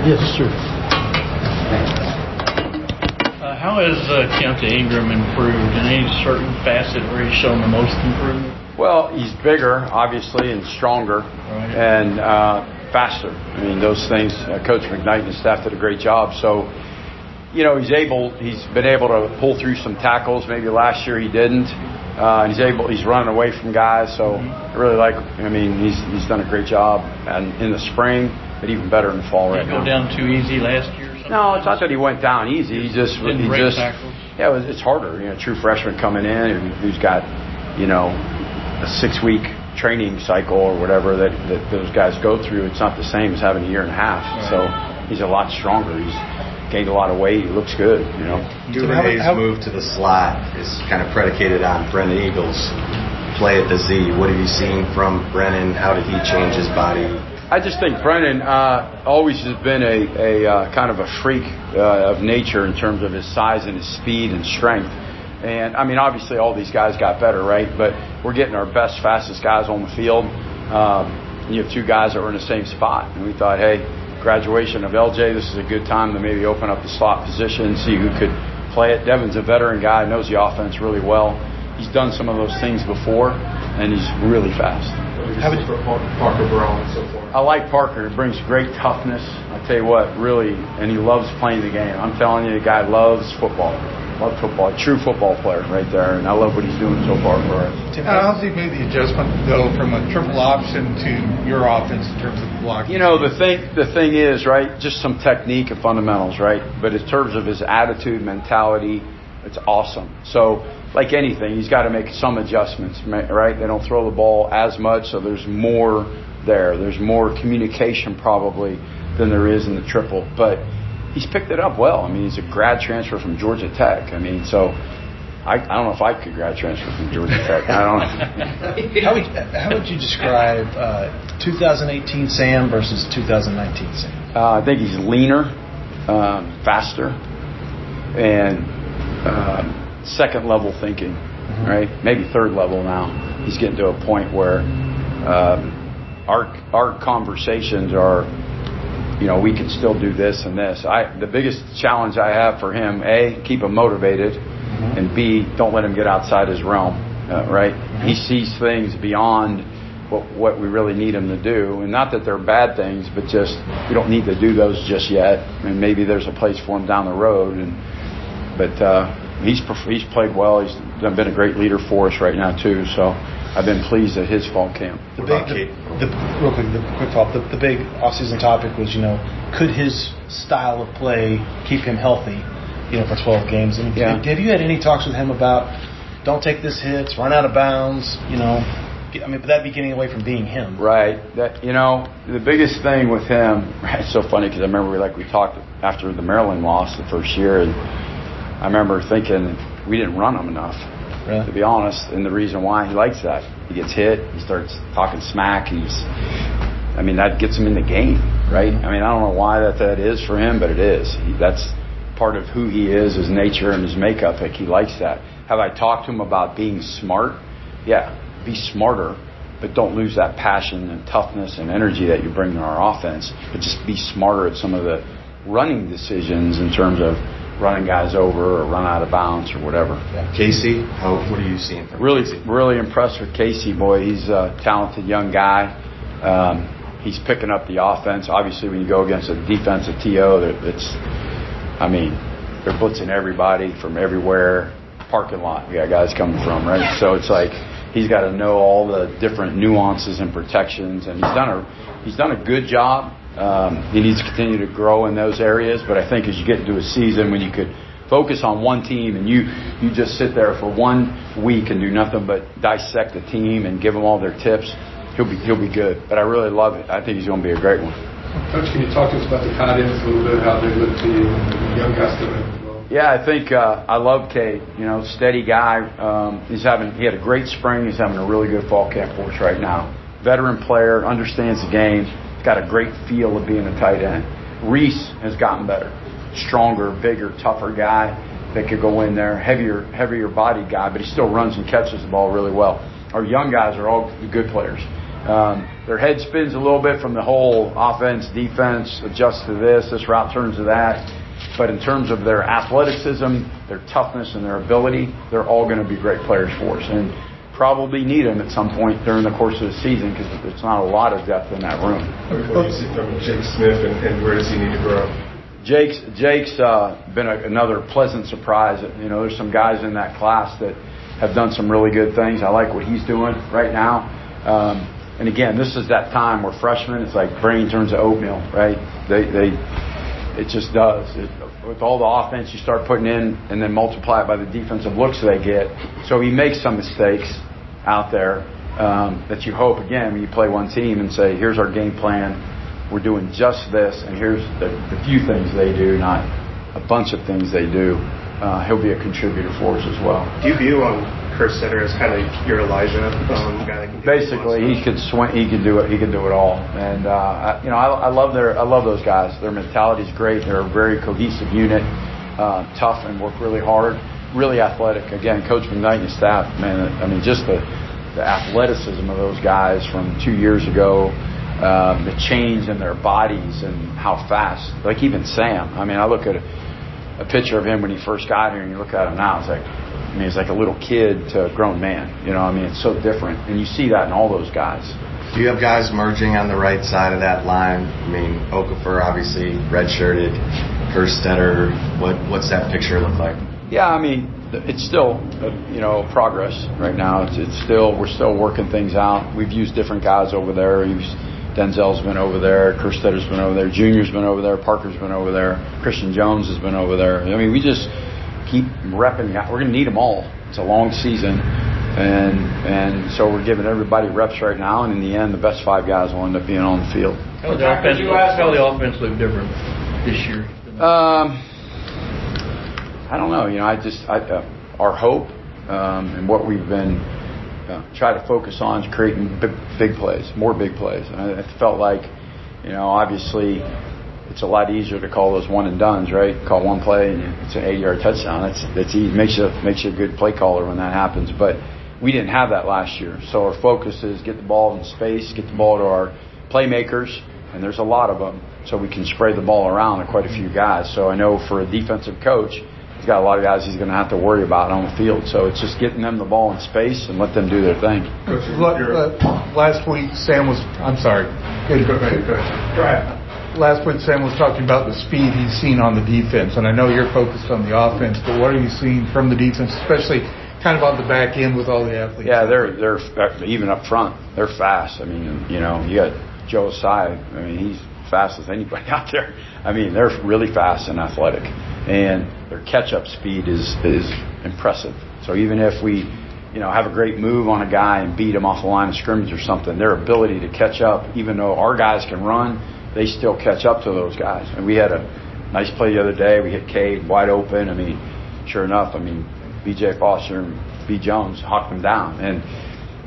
Yes, sir. Uh, how has uh, Keaontay Ingram improved in any certain facet where he's shown the most improvement? Well, he's bigger, obviously, and stronger, Right. and uh, faster. I mean, those things. Uh, Coach McKnight and his staff did a great job. So, you know, he's able. He's been able to pull through some tackles. Maybe last year he didn't. Uh, he's able. He's running away from guys. So, I really like. I mean, he's he's done a great job, and in the spring, but even better in the fall Did right he go down too easy last year? Or? No, it's not that he went down easy. He just Didn't he break just tackles? yeah, it was, it's harder. You know, true freshman coming in who's got you know a six week training cycle or whatever that, that those guys go through. It's not the same as having a year and a half. So he's a lot stronger. He's gained a lot of weight. He looks good. You know. Duvernay's move to the slot is kind of predicated on Brennan Eagles' play at the Z. What have you seen from Brennan? How did he change his body? I just think Brennan uh, always has been a, a uh, kind of a freak uh, of nature in terms of his size and his speed and strength. And I mean, obviously, all these guys got better, right? But we're getting our best, fastest guys on the field. Um, you have two guys that were in the same spot, and we thought, hey, graduation of LJ, this is a good time to maybe open up the slot position, see who could play it. Devin's a veteran guy, knows the offense really well. He's done some of those things before, and he's really fast. How would you for Parker Braun and so forth? I like Parker. He brings great toughness. I tell you what, really, and he loves playing the game. I'm telling you, the guy loves football. Loves football. A true football player right there, and I love what he's doing so far for us. How's he made the adjustment though from a triple option to your offense in terms of blocking? You know, the thing the thing is, right, just some technique and fundamentals, right? But in terms of his attitude, mentality, it's awesome. So, like anything, he's got to make some adjustments, right? They don't throw the ball as much, so there's more there. There's more communication probably than there is in the triple, but he's picked it up well. I mean, he's a grad transfer from Georgia Tech. I mean, so I, I don't know if I could grad transfer from Georgia Tech. I don't know. How would, how would you describe uh, 2018 Sam versus 2019 Sam? Uh, I think he's leaner, um, faster, and um, second level thinking, right? Maybe third level now. He's getting to a point where um, our our conversations are, you know, we can still do this and this. I the biggest challenge I have for him, a keep him motivated, and b don't let him get outside his realm, uh, right? He sees things beyond what, what we really need him to do. And not that they're bad things, but just we don't need to do those just yet. And maybe there's a place for him down the road. And but uh, he's he's played well. He's done- been a great leader for us right now too. So I've been pleased at his fall camp. The big, Kate? the, the, real quick, the quick follow the, the big offseason topic was, you know, could his style of play keep him healthy, you know, for 12 games? I mean, Yeah. have, have you had any talks with him about don't take this hits, run out of bounds, you know? get- I mean, but that be getting away from being him. Right. That you know the biggest thing with him. It's so funny because I remember we like we talked after the Maryland loss the first year, and I remember thinking we didn't run him enough. Really? To be honest, and the reason why he likes that, he gets hit, he starts talking smack. He's, I mean, that gets him in the game, right? Mm-hmm. I mean, I don't know why that that is for him, but it is. He, that's part of who he is, his nature and his makeup. Like he likes that. Have I talked to him about being smart? Yeah, be smarter, but don't lose that passion and toughness and energy that you bring to our offense. But just be smarter at some of the running decisions in terms of running guys over or run out of bounds or whatever. Casey, how what are you seeing from Really, Casey? really impressed with Casey. Boy, he's a talented young guy. Um, he's picking up the offense. Obviously, when you go against a defensive TO, it's, I mean, they're blitzing everybody from everywhere. Parking lot, we got guys coming from, right? So it's like he's got to know all the different nuances and protections, and he's done a he's done a good job. Um, he needs to continue to grow in those areas, but I think as you get into a season when you could focus on one team and you you just sit there for one week and do nothing but dissect the team and give them all their tips, he'll be he'll be good. But I really love it. I think he's going to be a great one. Coach, can you talk to us about the tight ends a little bit, how they look to you, the young guys coming in as well? Yeah, I think uh, I love Cade. You know, steady guy. Um, he's having he had a great spring. He's having a really good fall camp for us right now. Veteran player, understands the game. He's got a great feel of being a tight end. Reese has gotten better, stronger, bigger, tougher guy that could go in there. Heavier, heavier body guy, but he still runs and catches the ball really well. Our young guys are all good players. Um, their head spins a little bit from the whole offense, defense, adjust to this, this route turns to that. But in terms of their athleticism, their toughness, and their ability, they're all going to be great players for us. And probably need him at some point during the course of the season because there's not a lot of depth in that room. What do you see from Jake Smith, and, and where does he need to grow? Jake's Jake's uh, been a, another pleasant surprise. You know, there's some guys in that class that have done some really good things. I like what he's doing right now. Um, and again, this is that time where freshmen, it's like brain turns to oatmeal, right? They, they, it just does. It, with all the offense you start putting in, and then multiply it by the defensive looks they get. So he makes some mistakes out there um, that you hope again when you play one team and say, "Here's our game plan. We're doing just this, and here's the, the few things they do, not a bunch of things they do." Uh, he'll be a contributor for us as well. Do you view um, Kerstetter as kind of your Elijah um, guy? Basically, he could swing. He could do it. He could do it all. And uh, I, you know, I, I love their. I love those guys. Their mentality is great. They're a very cohesive unit. Uh, tough and work really hard. Really athletic. Again, Coach McKnight and his staff. Man, I mean, just the the athleticism of those guys from two years ago. Um, the change in their bodies and how fast. Like even Sam. I mean, I look at a picture of him when he first got here, and you look at him now. It's like, I mean, it's like a little kid to a grown man. You know, I mean, it's so different, and you see that in all those guys. Do you have guys merging on the right side of that line? I mean, Okafor obviously redshirted, Kerstetter. What what's that picture look like? Yeah, I mean, it's still, uh, you know, progress right now. It's, it's still we're still working things out. We've used different guys over there. We've Denzel's been over there. Kerstetter's been over there. Junior's been over there. Parker's been over there. Christian Jones has been over there. I mean, we just keep repping. We're going to need them all. It's a long season, and and so we're giving everybody reps right now. And in the end, the best five guys will end up being on the field. How the offense, how the offense look different this year? Um, I don't know. You know, I just I, uh, our hope um, and what we've been uh, try to focus on is creating big, big plays, more big plays. And I, felt like, you know, obviously it's a lot easier to call those one and duns, right? Call one play and it's an eight-yard touchdown. That's that's easy. Makes you makes you a good play caller when that happens. But we didn't have that last year, so our focus is get the ball in space, get the ball to our playmakers, and there's a lot of them, so we can spray the ball around to quite a few guys. So I know for a defensive coach, he's got a lot of guys he's going to have to worry about on the field. So it's just getting them the ball in space and let them do their thing. Coach, last week, Sam was. I'm sorry. Go ahead. Go ahead. Last week, Sam was talking about the speed he's seen on the defense, and I know you're focused on the offense, but what are you seeing from the defense, especially kind of on the back end with all the athletes? Yeah, they're they're even up front. They're fast. I mean, you know, you got Joe Ossai. I mean, he's fast as anybody out there. I mean, they're really fast and athletic, and their catch-up speed is is impressive. So even if we, you know, have a great move on a guy and beat him off the line of scrimmage or something, their ability to catch up, even though our guys can run, they still catch up to those guys. And we had a nice play the other day. We hit Cade wide open. I mean, sure enough, I mean, B.J. Foster and B. Jones hawked them down, and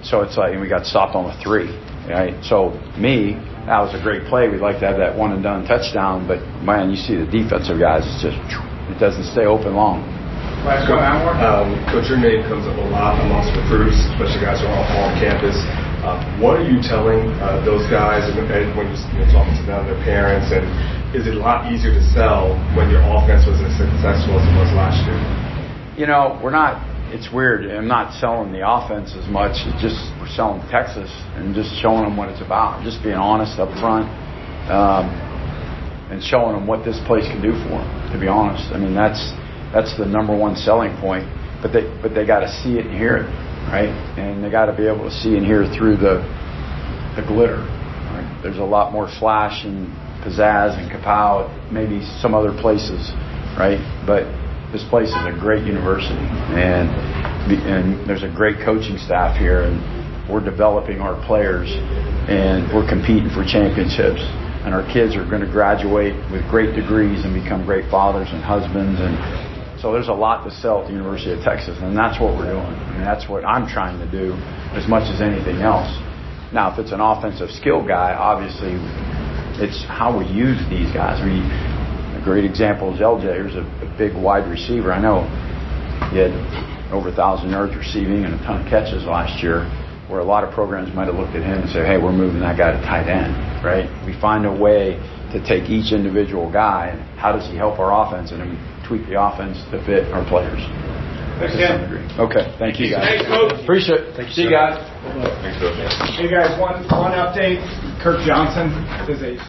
so it's like, and we got stopped on the three. Right. So me, that was a great play. We'd like to have that one and done touchdown, but man, you see the defensive guys, it's just it doesn't stay open long. Last one, um, Coach, your name comes up a lot amongst recruits, especially guys who are on campus. Uh, what are you telling uh, those guys when you're talking to them, their parents, and is it a lot easier to sell when your offense was as successful as it was last year? You know, we're not. It's weird. I'm not selling the offense as much. It's just we're selling Texas and just showing them what it's about. Just being honest up front. Um, and showing them what this place can do for them. To be honest, I mean that's that's the number one selling point. But they but they got to see it and hear it, right? And they got to be able to see and hear through the the glitter. Right? There's a lot more flash and pizzazz and kapow maybe some other places, right? But this place is a great university, and and there's a great coaching staff here, and we're developing our players, and we're competing for championships and our kids are going to graduate with great degrees and become great fathers and husbands and so there's a lot to sell at the University of Texas and that's what we're doing. Mean that's what I'm trying to do as much as anything else. Now if it's an offensive skill guy, obviously it's how we use these guys. We great example is LJ, who's a, a big wide receiver. I know he had over a thousand yards receiving and a ton of catches last year. where a lot of programs might have looked at him and said, "Hey, we're moving that guy to tight end." Right? We find a way to take each individual guy and how does he help our offense, and then we tweak the offense to fit our players. Thanks, To some Tim. degree. Okay, thank you guys. Thanks, Coach. Appreciate it. Thank you, See you sir. guys. Hey guys, one one update. Kirk Johnson is a